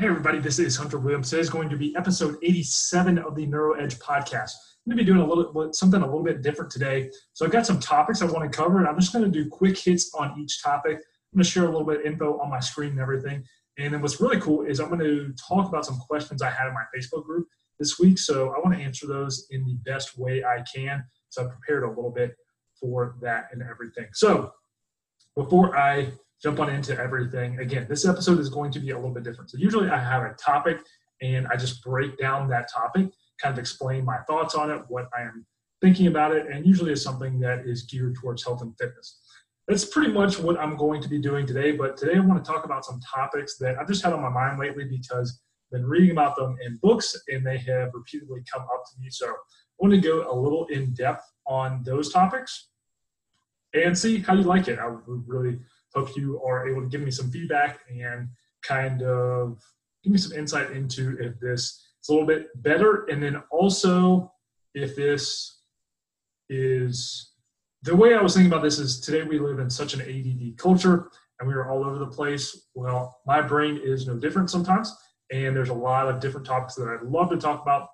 Hey, everybody, this is Hunter Williams. Today is going to be episode 87 of the Neuro Edge podcast. I'm going to be doing a little something a little bit different today. So I've got some topics I want to cover, and I'm just going to do quick hits on each topic. I'm going to share a little bit of info on my screen and everything. And then what's really cool is I'm going to talk about some questions I had in my Facebook group this week. So I want to answer those in the best way I can. So I've prepared a little bit for that and everything. So before I jump on into everything. Again, this episode is going to be a little bit different. So usually I have a topic and I just break down that topic, kind of explain my thoughts on it, what I am thinking about it, and usually is something that is geared towards health and fitness. That's pretty much what I'm going to be doing today, but today I want to talk about some topics that I've just had on my mind lately because I've been reading about them in books and they have repeatedly come up to me. So I want to go a little in depth on those topics and see how you like it. I would really hope you are able to give me some feedback and kind of give me some insight into if this is a little bit better. And then also if this is the way I was thinking about this is today we live in such an ADD culture and we are all over the place. Well, my brain is no different sometimes. And there's a lot of different topics that I'd love to talk about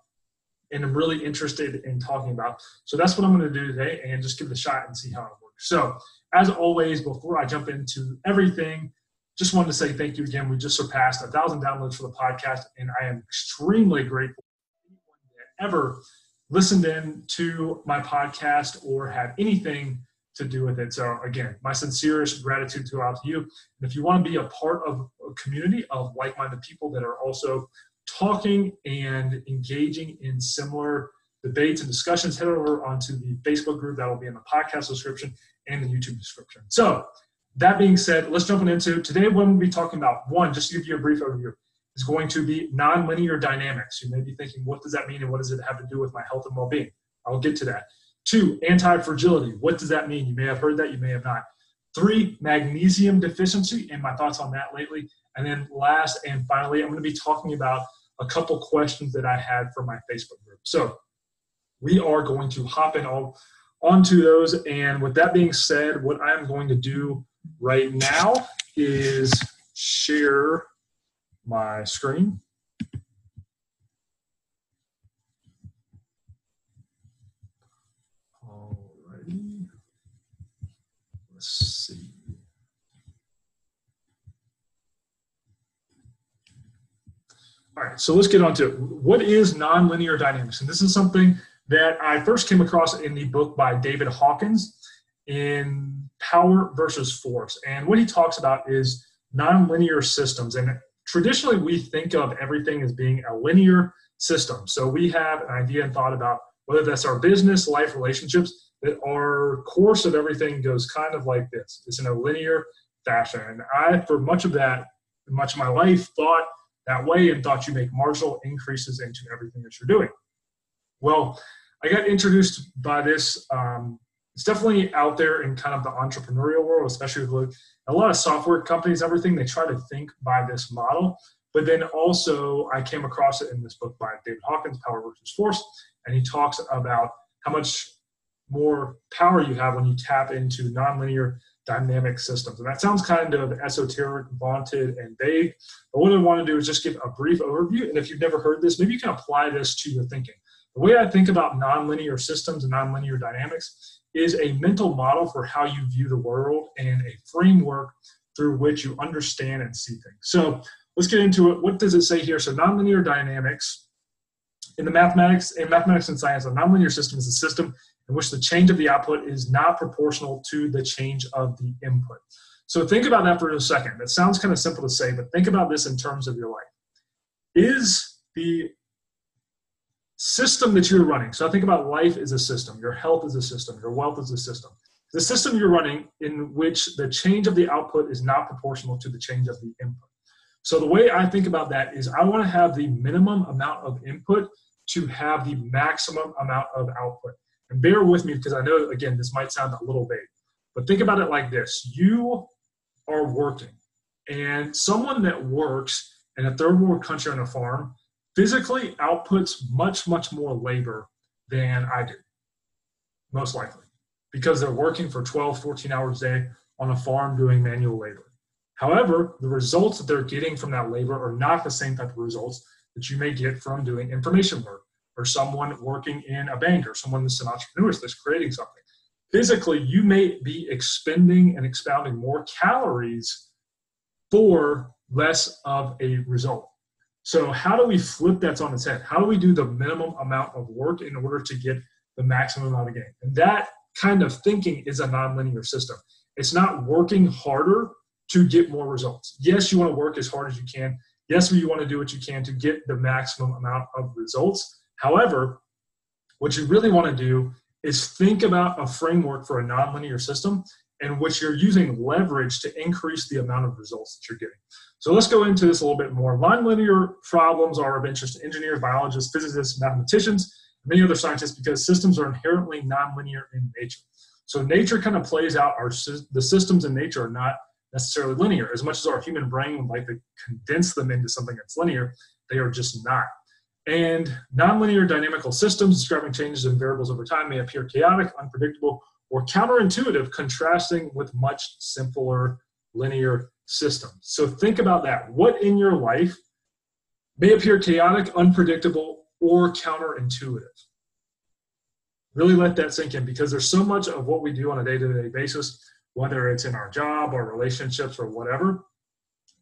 and I'm really interested in talking about. So that's what I'm going to do today and just give it a shot and see how it works. So as always, before I jump into everything, just wanted to say thank you again. We just surpassed a thousand downloads for the podcast, and I am extremely grateful that ever listened in to my podcast or had anything to do with it. So again, my sincerest gratitude to out to you. And if you want to be a part of a community of like-minded people that are also talking and engaging in similar debates and discussions, head over onto the Facebook group that will be in the podcast description and the YouTube description. So, that being said, let's jump into today. What we'll be talking about, one, just to give you a brief overview, is going to be nonlinear dynamics. You may be thinking, what does that mean and what does it have to do with my health and well being? I'll get to that. Two, anti fragility. What does that mean? You may have heard that, you may have not. Three, magnesium deficiency, and my thoughts on that lately. And then last and finally, I'm going to be talking about a couple questions that I had for my Facebook group. So we are going to hop in all onto those. And with that being said, what I'm going to do right now is share my screen. Alrighty. Let's see. All right, so let's get on to it. What is nonlinear dynamics? And this is something that I first came across in the book by David Hawkins in Power versus Force. And what he talks about is nonlinear systems. And traditionally, we think of everything as being a linear system. So we have an idea and thought about whether that's our business, life, relationships, that our course of everything goes kind of like this. It's in a linear fashion. And I, for much of that, much of my life, thought that way and thought you make marginal increases into everything that you're doing. Well, I got introduced by this. Um, it's definitely out there in kind of the entrepreneurial world, especially with a lot of software companies, everything, they try to think by this model. But then also, I came across it in this book by David Hawkins, Power versus Force, and he talks about how much more power you have when you tap into nonlinear dynamic systems. And that sounds kind of esoteric, vaunted, and vague. But what I want to do is just give a brief overview. And if you've never heard this, maybe you can apply this to your thinking. The way I think about nonlinear systems and nonlinear dynamics is a mental model for how you view the world and a framework through which you understand and see things. So let's get into it. What does it say here? So nonlinear dynamics in the mathematics in mathematics and science, a nonlinear system is a system in which the change of the output is not proportional to the change of the input. So think about that for a second. That sounds kind of simple to say, but think about this in terms of your life. Is the system that you're running. So I think about life as a system, your health is a system, your wealth is a system. The system you're running in which the change of the output is not proportional to the change of the input. So the way I think about that is I want to have the minimum amount of input to have the maximum amount of output. And bear with me because I know, again, this might sound a little vague, but think about it like this you are working, and someone that works in a third world country on a farm physically outputs much, much more labor than I do, most likely, because they're working for 12, 14 hours a day on a farm doing manual labor. However, the results that they're getting from that labor are not the same type of results that you may get from doing information work or someone working in a bank or someone that's an entrepreneur that's creating something. Physically, you may be expending and expounding more calories for less of a result. So, how do we flip that on its head? How do we do the minimum amount of work in order to get the maximum amount of gain? And that kind of thinking is a nonlinear system. It's not working harder to get more results. Yes, you want to work as hard as you can. Yes, you want to do what you can to get the maximum amount of results. However, what you really want to do is think about a framework for a nonlinear system in which you're using leverage to increase the amount of results that you're getting. So let's go into this a little bit more. Nonlinear problems are of interest to engineers, biologists, physicists, mathematicians, many other scientists because systems are inherently nonlinear in nature. So nature kind of plays out our the systems in nature are not necessarily linear. As much as our human brain would like to condense them into something that's linear, they are just not. And nonlinear dynamical systems describing changes in variables over time may appear chaotic, unpredictable, or counterintuitive, contrasting with much simpler linear systems. So think about that. What in your life may appear chaotic, unpredictable, or counterintuitive? Really let that sink in because there's so much of what we do on a day to day basis, whether it's in our job, our relationships, or whatever,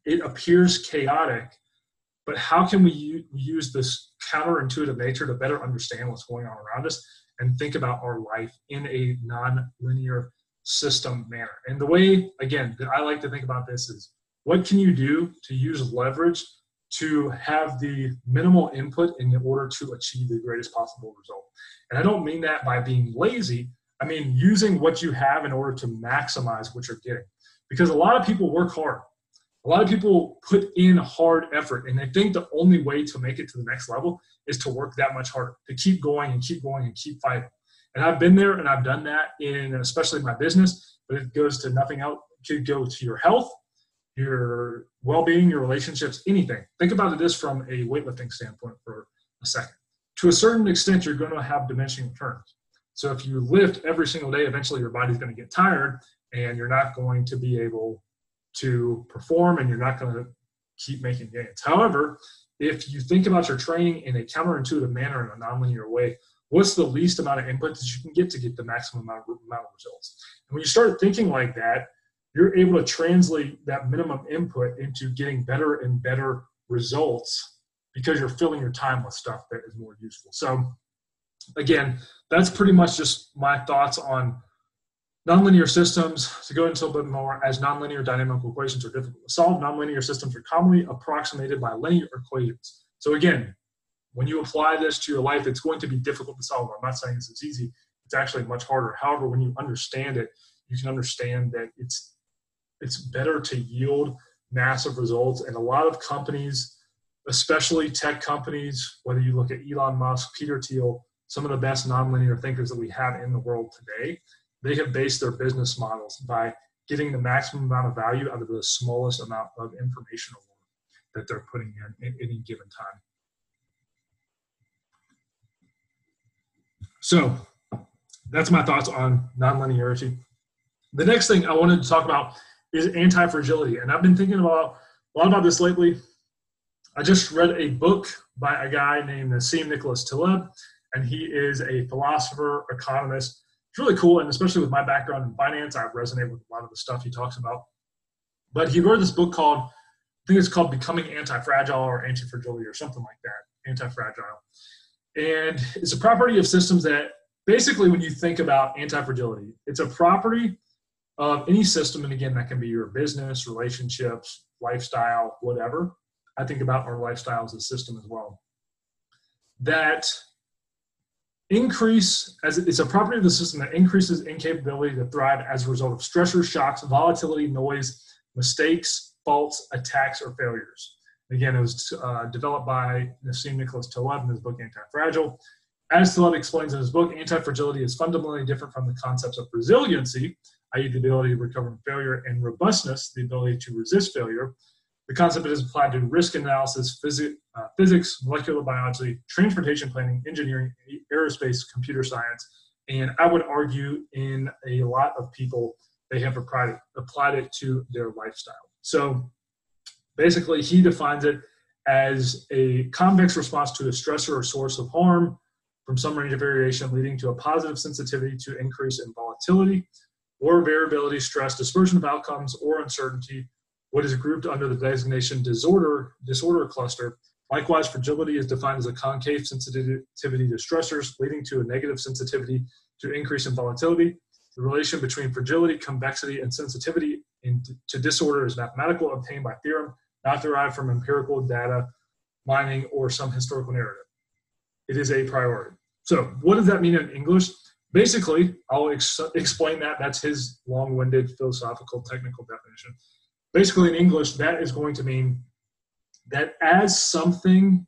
it appears chaotic. But how can we use this counterintuitive nature to better understand what's going on around us and think about our life in a non-linear system manner. And the way, again, that I like to think about this is what can you do to use leverage to have the minimal input in order to achieve the greatest possible result? And I don't mean that by being lazy. I mean using what you have in order to maximize what you're getting. Because a lot of people work hard. A lot of people put in hard effort and they think the only way to make it to the next level is to work that much harder, to keep going and keep going and keep fighting. And I've been there and I've done that in especially my business, but it goes to nothing else. Could go to your health, your well-being, your relationships, anything. Think about it this from a weightlifting standpoint for a second. To a certain extent, you're going to have diminishing returns. So if you lift every single day, eventually your body's going to get tired and you're not going to be able to perform and you're not going to keep making gains. However, if you think about your training in a counterintuitive manner in a nonlinear way, what's the least amount of input that you can get to get the maximum amount of, amount of results? And when you start thinking like that, you're able to translate that minimum input into getting better and better results because you're filling your time with stuff that is more useful. So, again, that's pretty much just my thoughts on Nonlinear systems, to go into a bit more, as nonlinear dynamical equations are difficult to solve, nonlinear systems are commonly approximated by linear equations. So again, when you apply this to your life, it's going to be difficult to solve. I'm not saying this is easy. It's actually much harder. However, when you understand it, you can understand that it's it's better to yield massive results. And a lot of companies, especially tech companies, whether you look at Elon Musk, Peter Thiel, some of the best nonlinear thinkers that we have in the world today, they have based their business models by getting the maximum amount of value out of the smallest amount of information that they're putting in at any given time. So that's my thoughts on nonlinearity. The next thing I wanted to talk about is anti-fragility. And I've been thinking about a lot about this lately. I just read a book by a guy named Nassim Nicholas Taleb, and he is a philosopher, economist, it's really cool. And especially with my background in finance, I resonate with a lot of the stuff he talks about. But he wrote this book called, I think it's called Becoming Anti-Fragile or Anti-Fragility or something like that, Anti-Fragile. And it's a property of systems that basically when you think about anti-fragility, it's a property of any system. And again, that can be your business, relationships, lifestyle, whatever. I think about our lifestyle as a system as well. That increase as it's a property of the system that increases incapability to thrive as a result of stressors, shocks, volatility, noise, mistakes, faults, attacks, or failures. Again, it was uh, developed by Nassim Nicholas Taleb in his book Anti-Fragile. As Taleb explains in his book, anti-fragility is fundamentally different from the concepts of resiliency, i.e. the ability to recover from failure, and robustness, the ability to resist failure, the concept is applied to risk analysis, phys- uh, physics, molecular biology, transportation planning, engineering, aerospace, computer science, and I would argue in a lot of people, they have applied applied it to their lifestyle. So basically, he defines it as a convex response to a stressor or source of harm from some range of variation leading to a positive sensitivity to increase in volatility or variability, stress, dispersion of outcomes, or uncertainty, what is grouped under the designation disorder, disorder cluster. Likewise, fragility is defined as a concave sensitivity to stressors, leading to a negative sensitivity to increase in volatility. The relation between fragility, convexity, and sensitivity in, to disorder is mathematical, obtained by theorem, not derived from empirical data, mining, or some historical narrative. It is a priori. So, what does that mean in English? Basically, I'll ex- explain that. That's his long winded philosophical technical definition. Basically, in English, that is going to mean that as something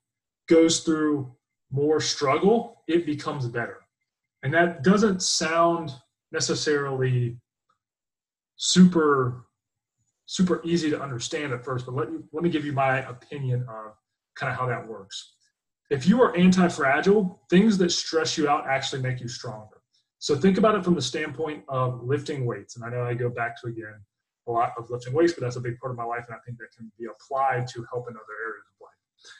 goes through more struggle, it becomes better. And that doesn't sound necessarily super super easy to understand at first, but let, let me give you my opinion of kind of how that works. If you are anti fragile, things that stress you out actually make you stronger. So think about it from the standpoint of lifting weights. And I know I go back to again a lot of lifting weights, but that's a big part of my life. And I think that can be applied to help in other areas of life.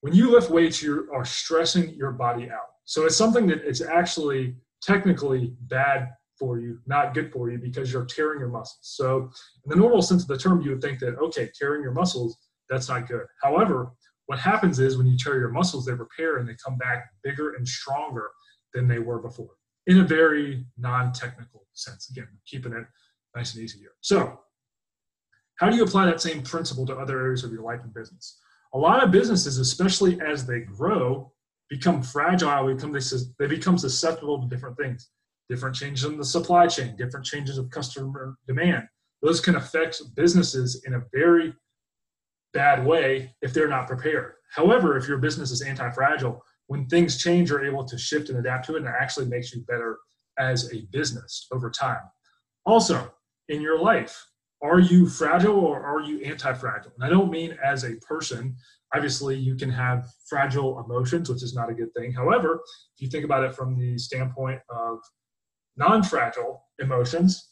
When you lift weights, you are stressing your body out. So it's something that is actually technically bad for you, not good for you because you're tearing your muscles. So, in the normal sense of the term, you would think that, okay, tearing your muscles, that's not good. However, what happens is when you tear your muscles, they repair and they come back bigger and stronger than they were before in a very non technical sense. Again, keeping it nice and easy here. So, how do you apply that same principle to other areas of your life and business? A lot of businesses, especially as they grow, become fragile, become, they become susceptible to different things different changes in the supply chain, different changes of customer demand. Those can affect businesses in a very bad way if they're not prepared. However, if your business is anti fragile, when things change, you're able to shift and adapt to it, and it actually makes you better as a business over time. Also, in your life, are you fragile or are you anti fragile? And I don't mean as a person. Obviously, you can have fragile emotions, which is not a good thing. However, if you think about it from the standpoint of non fragile emotions,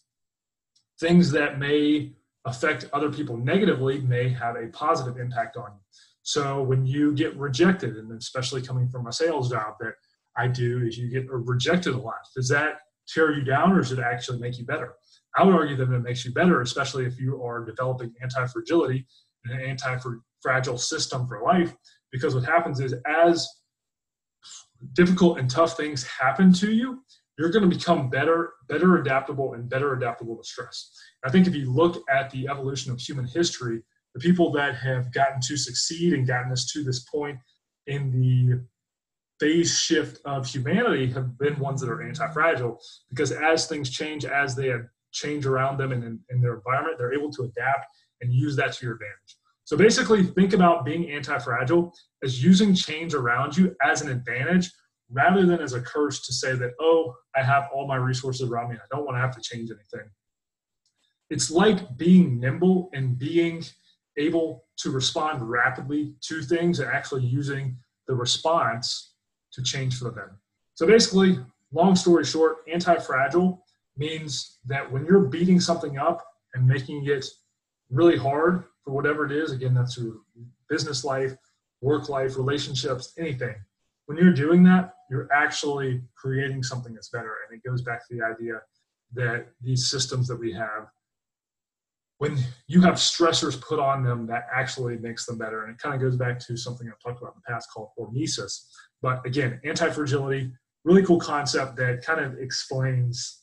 things that may affect other people negatively may have a positive impact on you. So when you get rejected, and especially coming from a sales job that I do, is you get rejected a lot. Does that tear you down or does it actually make you better? I would argue that it makes you better, especially if you are developing anti fragility and an anti fragile system for life. Because what happens is, as difficult and tough things happen to you, you're going to become better, better adaptable, and better adaptable to stress. I think if you look at the evolution of human history, the people that have gotten to succeed and gotten us to this point in the phase shift of humanity have been ones that are anti-fragile because as things change, as they change around them and in, in their environment, they're able to adapt and use that to your advantage. So basically, think about being anti-fragile as using change around you as an advantage rather than as a curse to say that, oh, I have all my resources around me. I don't want to have to change anything. It's like being nimble and being able to respond rapidly to things and actually using the response to change for them. So basically, long story short, anti fragile means that when you're beating something up and making it really hard for whatever it is, again, that's your business life, work life, relationships, anything when you're doing that, you're actually creating something that's better. And it goes back to the idea that these systems that we have, when you have stressors put on them, that actually makes them better. And it kind of goes back to something I've talked about in the past called hormesis. But again, anti fragility, really cool concept that kind of explains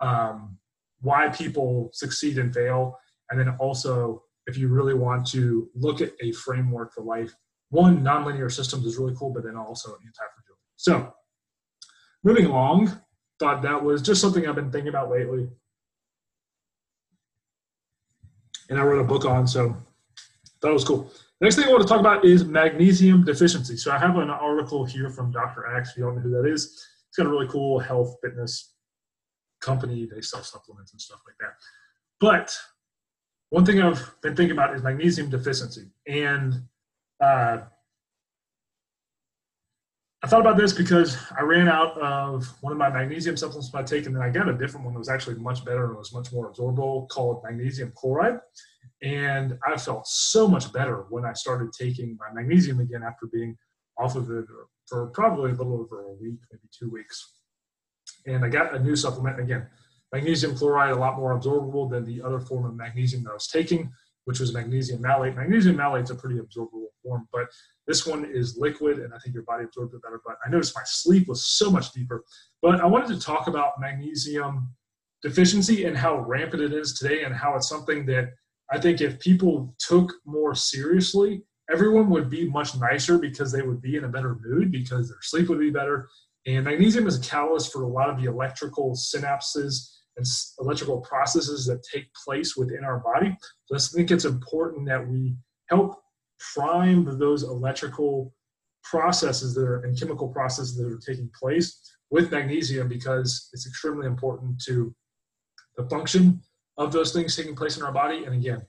um, why people succeed and fail. And then also, if you really want to look at a framework for life, one, nonlinear systems is really cool, but then also anti-fragility. So moving along, thought that was just something I've been thinking about lately. And I wrote a book on, so that was cool. Next thing I want to talk about is magnesium deficiency. So I have an article here from Dr. Axe. If you don't know who that is, it's got a really cool health fitness company. They sell supplements and stuff like that. But one thing I've been thinking about is magnesium deficiency. And uh, I thought about this because I ran out of one of my magnesium supplements I take, and then I got a different one that was actually much better and was much more absorbable called magnesium chloride. And I felt so much better when I started taking my magnesium again after being off of it for probably a little over a week, maybe two weeks. And I got a new supplement again. Magnesium chloride, a lot more absorbable than the other form of magnesium that I was taking, which was magnesium malate. Magnesium malate is a pretty absorbable form, but this one is liquid, and I think your body absorbs it better. But I noticed my sleep was so much deeper. But I wanted to talk about magnesium deficiency and how rampant it is today, and how it's something that I think if people took more seriously, everyone would be much nicer because they would be in a better mood because their sleep would be better. And magnesium is a catalyst for a lot of the electrical synapses and electrical processes that take place within our body. So I think it's important that we help prime those electrical processes that are and chemical processes that are taking place with magnesium because it's extremely important to the function of those things taking place in our body. And again,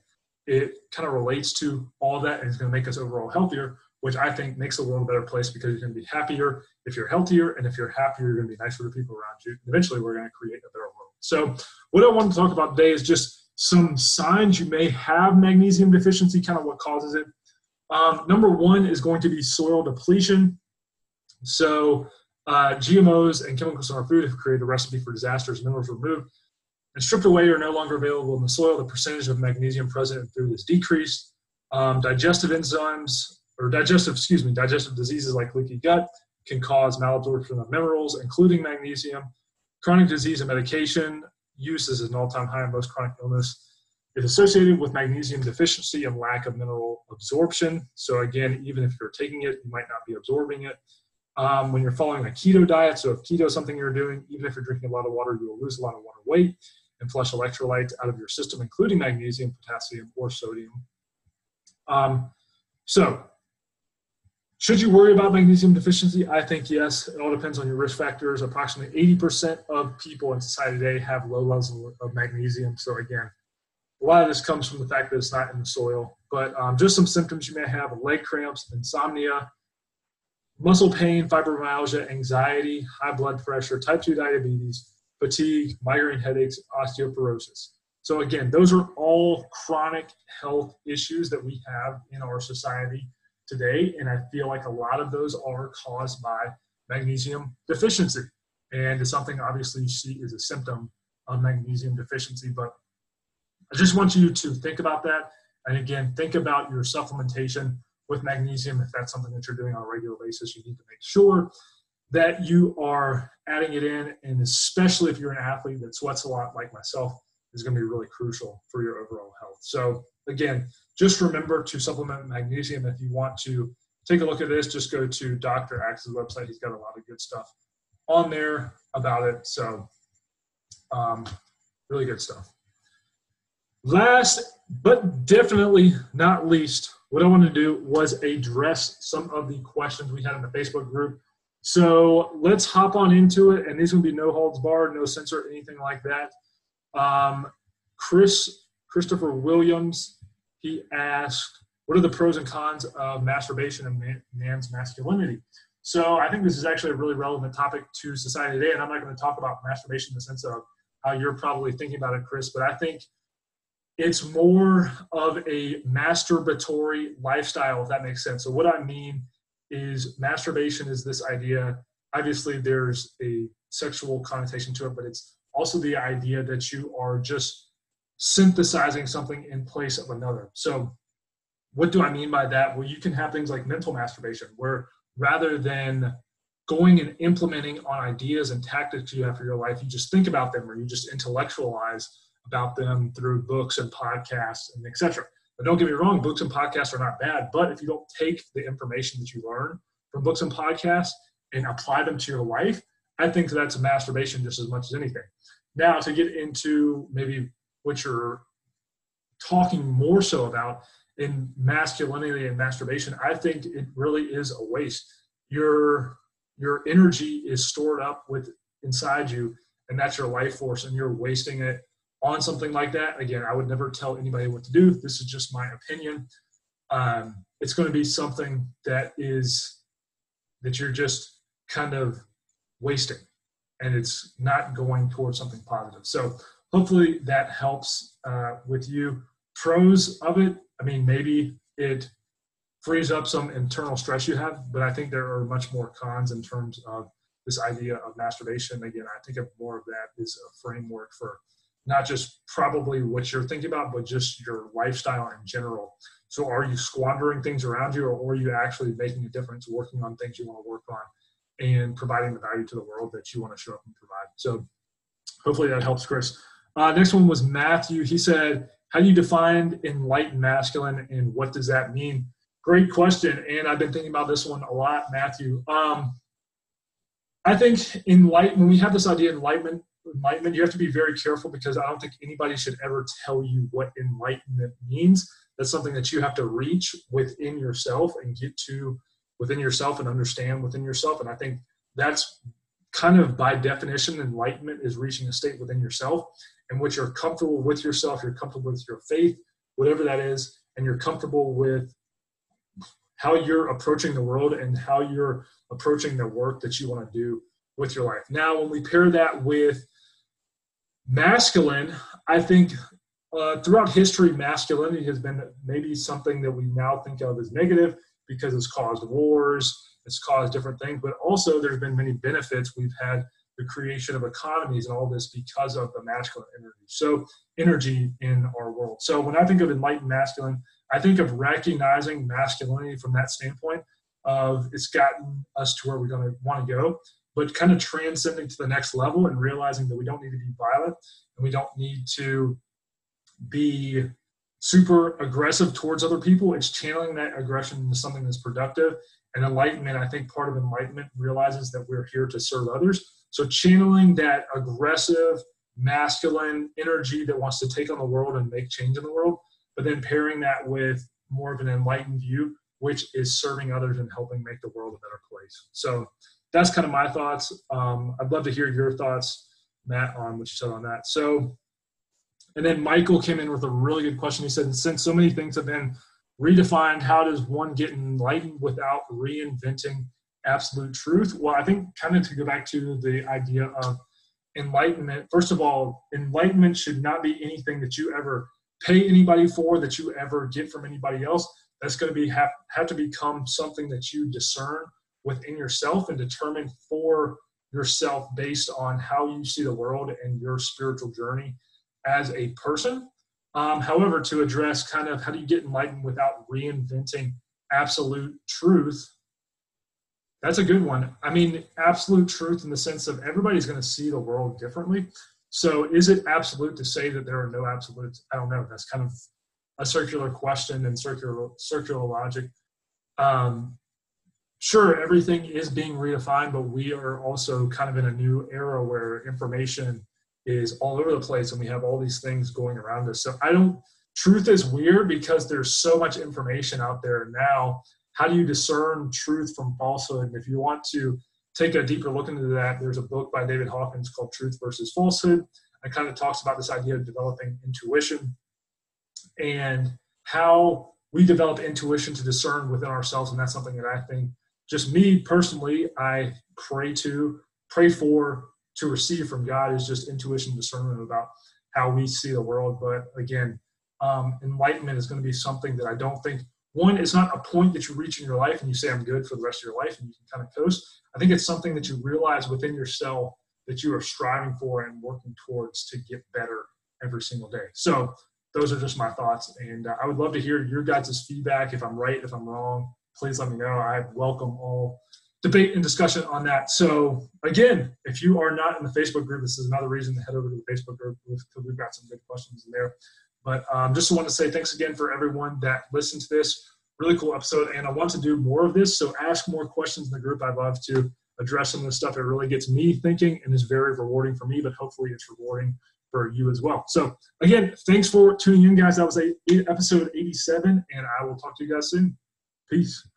it kind of relates to all that and it's going to make us overall healthier, which I think makes the world a better place because you're going to be happier if you're healthier. And if you're happier, you're going to be nicer to people around you. And eventually, we're going to create a better world. So, what I want to talk about today is just some signs you may have magnesium deficiency, kind of what causes it. Um, number one is going to be soil depletion. So, uh, GMOs and chemicals in our food have created a recipe for disasters. Minerals removed and stripped away are no longer available in the soil. The percentage of magnesium present in food is decreased. Um, digestive enzymes, or digestive, excuse me, digestive diseases like leaky gut can cause malabsorption of minerals, including magnesium. Chronic disease and medication use is an all-time high in most chronic illness is associated with magnesium deficiency and lack of mineral absorption. So again, even if you're taking it, you might not be absorbing it. Um, when you're following a keto diet, so if keto is something you're doing, even if you're drinking a lot of water, you will lose a lot of water weight and flush electrolytes out of your system, including magnesium, potassium, or sodium. Um, so should you worry about magnesium deficiency? I think yes. It all depends on your risk factors. Approximately 80% of people in society today have low levels of magnesium. So again, a lot of this comes from the fact that it's not in the soil. But um, just some symptoms you may have: leg cramps, insomnia, muscle pain, fibromyalgia, anxiety, high blood pressure, type 2 diabetes, fatigue, migraine headaches, osteoporosis. So again, those are all chronic health issues that we have in our society today. And I feel like a lot of those are caused by magnesium deficiency. And it's something obviously you see is a symptom of magnesium deficiency. But I just want you to think about that. And again, think about your supplementation with magnesium. If that's something that you're doing on a regular basis, you need to make sure that you are adding it in. And especially if you're an athlete that sweats a lot like myself, is going to be really crucial for your overall health. So again, just remember to supplement magnesium. If you want to take a look at this, just go to Dr. Axe's website. He's got a lot of good stuff on there about it. So, um, really good stuff. Last but definitely not least, what I want to do was address some of the questions we had in the Facebook group. So let's hop on into it. And these will be no holds barred, no censor, anything like that. Um, Chris Christopher Williams he asked, What are the pros and cons of masturbation and man's masculinity? So I think this is actually a really relevant topic to society today. And I'm not going to talk about masturbation in the sense of how you're probably thinking about it, Chris, but I think it's more of a masturbatory lifestyle, if that makes sense. So what I mean is masturbation is this idea. Obviously, there's a sexual connotation to it, but it's also the idea that you are just synthesizing something in place of another. So, what do I mean by that? Well, you can have things like mental masturbation, where rather than going and implementing on ideas and tactics you have for your life, you just think about them or you just intellectualize about them through books and podcasts and etc. But don't get me wrong, books and podcasts are not bad. But if you don't take the information that you learn from books and podcasts and apply them to your life, I think that's masturbation just as much as anything. Now, to get into maybe what you're talking more so about in masculinity and masturbation, I think it really is a waste. Your your energy is stored up with inside you, and that's your life force, and you're wasting it on something like that. Again, I would never tell anybody what to do. This is just my opinion. Um, it's going to be something that is that you're just kind of wasting, and it's not going towards something positive. So hopefully that helps uh, with you. pros of it, I mean, maybe it frees up some internal stress you have, but I think there are much more cons in terms of this idea of masturbation. Again, I think of more of that is a framework for not just probably what you're thinking about, but just your lifestyle in general. So, are you squandering things around you, or are you actually making a difference, working on things you want to work on, and providing the value to the world that you want to show up and provide? So, hopefully that helps, Chris. Uh, next one was Matthew. He said, How do you define enlightened masculine, and what does that mean? Great question. And I've been thinking about this one a lot, Matthew. Um, I think enlighten when we have this idea of enlightenment, enlightenment, you have to be very careful because I don't think anybody should ever tell you what enlightenment means. That's something that you have to reach within yourself and get to within yourself and understand within yourself. And I think that's kind of by definition, enlightenment is reaching a state within yourself in which you're comfortable with yourself, you're comfortable with your faith, whatever that is, and you're comfortable with how you're approaching the world and how you're approaching the work that you want to do with your life. Now, when we pair that with masculine, I think uh, throughout history, masculinity has been maybe something that we now think of as negative because it's caused wars, it's caused different things, but also there's been many benefits. We've had the creation of economies and all this because of the masculine energy. So, energy in our world. So, when I think of enlightened masculine, I think of recognizing masculinity from that standpoint of it's gotten us to where we're going to want to go, but kind of transcending to the next level and realizing that we don't need to be violent and we don't need to be super aggressive towards other people. It's channeling that aggression into something that's productive. And enlightenment, I think part of enlightenment realizes that we're here to serve others. So channeling that aggressive, masculine energy that wants to take on the world and make change in the world, but then pairing that with more of an enlightened view, which is serving others and helping make the world a better place. So that's kind of my thoughts. Um, I'd love to hear your thoughts, Matt, on what you said on that. So, and then Michael came in with a really good question. He said, since so many things have been redefined, how does one get enlightened without reinventing absolute truth? Well, I think kind of to go back to the idea of enlightenment, first of all, enlightenment should not be anything that you ever pay anybody for, that you ever get from anybody else. That's going to be have, have to become something that you discern within yourself and determine for yourself based on how you see the world and your spiritual journey as a person. Um, however, to address kind of how do you get enlightened without reinventing absolute truth, that's a good one. I mean, absolute truth in the sense of everybody's going to see the world differently. So, is it absolute to say that there are no absolutes? I don't know. That's kind of a circular question and circular circular logic. Um, sure, everything is being redefined, but we are also kind of in a new era where information is all over the place and we have all these things going around us. So I don't, truth is weird because there's so much information out there now. How do you discern truth from falsehood? And if you want to take a deeper look into that, there's a book by David Hawkins called Truth versus Falsehood. It kind of talks about this idea of developing intuition and how we develop intuition to discern within ourselves. And that's something that I think just me personally, I pray to, pray for, to receive from God is just intuition, discernment about how we see the world. But again, um, enlightenment is going to be something that I don't think one, it's not a point that you reach in your life and you say, I'm good for the rest of your life and you can kind of coast. I think it's something that you realize within yourself that you are striving for and working towards to get better every single day. So, those are just my thoughts. And uh, I would love to hear your guys' feedback. If I'm right, if I'm wrong, please let me know. I welcome all debate and discussion on that. So again, if you are not in the Facebook group, this is another reason to head over to the Facebook group because we've got some good questions in there. But um, just want to say thanks again for everyone that listened to this. Really cool episode, and I want to do more of this. So ask more questions in the group. I'd love to address some of the stuff. It really gets me thinking and is very rewarding for me, but hopefully it's rewarding for you as well. So again, thanks for tuning in, guys. That was a, episode 87, and I will talk to you guys soon. Peace.